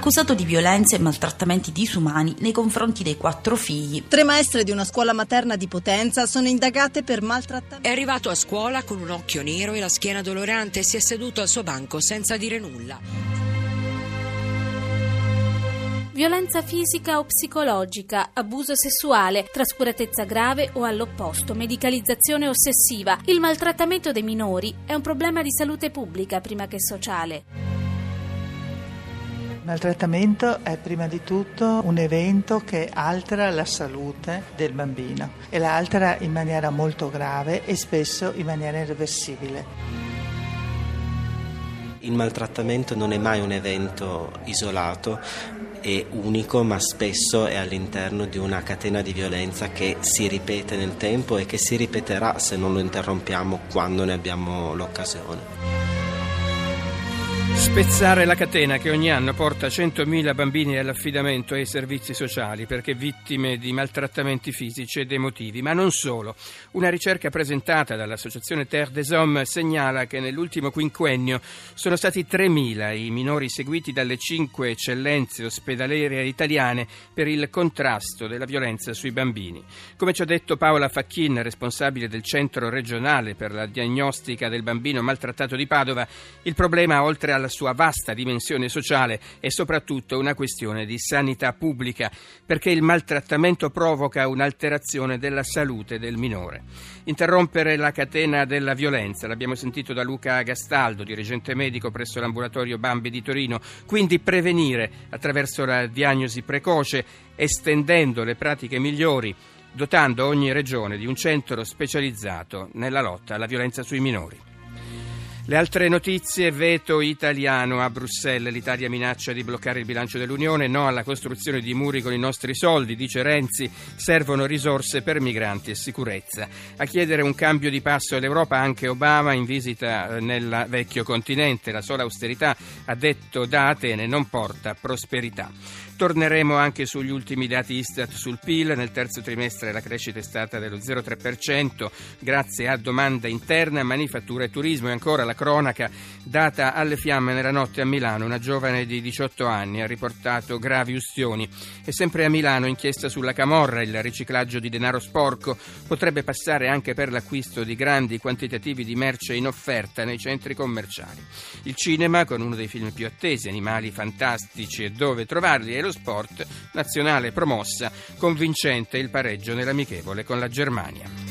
accusato di violenze e maltrattamenti disumani nei confronti dei quattro figli. Tre maestre di una scuola materna di Potenza sono indagate per maltrattamento. È arrivato a scuola con un occhio nero e la schiena dolorante e si è seduto al suo banco senza dire nulla. Violenza fisica o psicologica, abuso sessuale, trascuratezza grave o all'opposto, medicalizzazione ossessiva. Il maltrattamento dei minori è un problema di salute pubblica prima che sociale. Maltrattamento è prima di tutto un evento che altera la salute del bambino e la altera in maniera molto grave e spesso in maniera irreversibile. Il maltrattamento non è mai un evento isolato e unico, ma spesso è all'interno di una catena di violenza che si ripete nel tempo e che si ripeterà se non lo interrompiamo quando ne abbiamo l'occasione. Spezzare la catena che ogni anno porta 100.000 bambini all'affidamento ai servizi sociali perché vittime di maltrattamenti fisici ed emotivi, ma non solo. Una ricerca presentata dall'associazione Terre des Hommes segnala che nell'ultimo quinquennio sono stati 3.000 i minori seguiti dalle cinque eccellenze ospedaliere italiane per il contrasto della violenza sui bambini. Come ci ha detto Paola Facchin, responsabile del centro regionale per la diagnostica del bambino maltrattato di Padova, il problema oltre alla sua vasta dimensione sociale è soprattutto una questione di sanità pubblica, perché il maltrattamento provoca un'alterazione della salute del minore. Interrompere la catena della violenza, l'abbiamo sentito da Luca Gastaldo, dirigente medico presso l'ambulatorio Bambi di Torino, quindi prevenire attraverso la diagnosi precoce, estendendo le pratiche migliori dotando ogni regione di un centro specializzato nella lotta alla violenza sui minori. Le altre notizie, veto italiano a Bruxelles, l'Italia minaccia di bloccare il bilancio dell'Unione, no alla costruzione di muri con i nostri soldi, dice Renzi, servono risorse per migranti e sicurezza. A chiedere un cambio di passo all'Europa anche Obama in visita eh, nel vecchio continente, la sola austerità, ha detto da Atene, non porta prosperità. Torneremo anche sugli ultimi dati Istat sul PIL. Nel terzo trimestre la crescita è stata dello 0,3% grazie a domanda interna, manifattura e turismo. E ancora la cronaca data alle fiamme nella notte a Milano. Una giovane di 18 anni ha riportato gravi ustioni. E sempre a Milano inchiesta sulla camorra. Il riciclaggio di denaro sporco potrebbe passare anche per l'acquisto di grandi quantitativi di merce in offerta nei centri commerciali. Il cinema con uno dei film più attesi, Animali fantastici e dove trovarli, e lo sport, nazionale promossa, convincente il pareggio nell'amichevole con la Germania.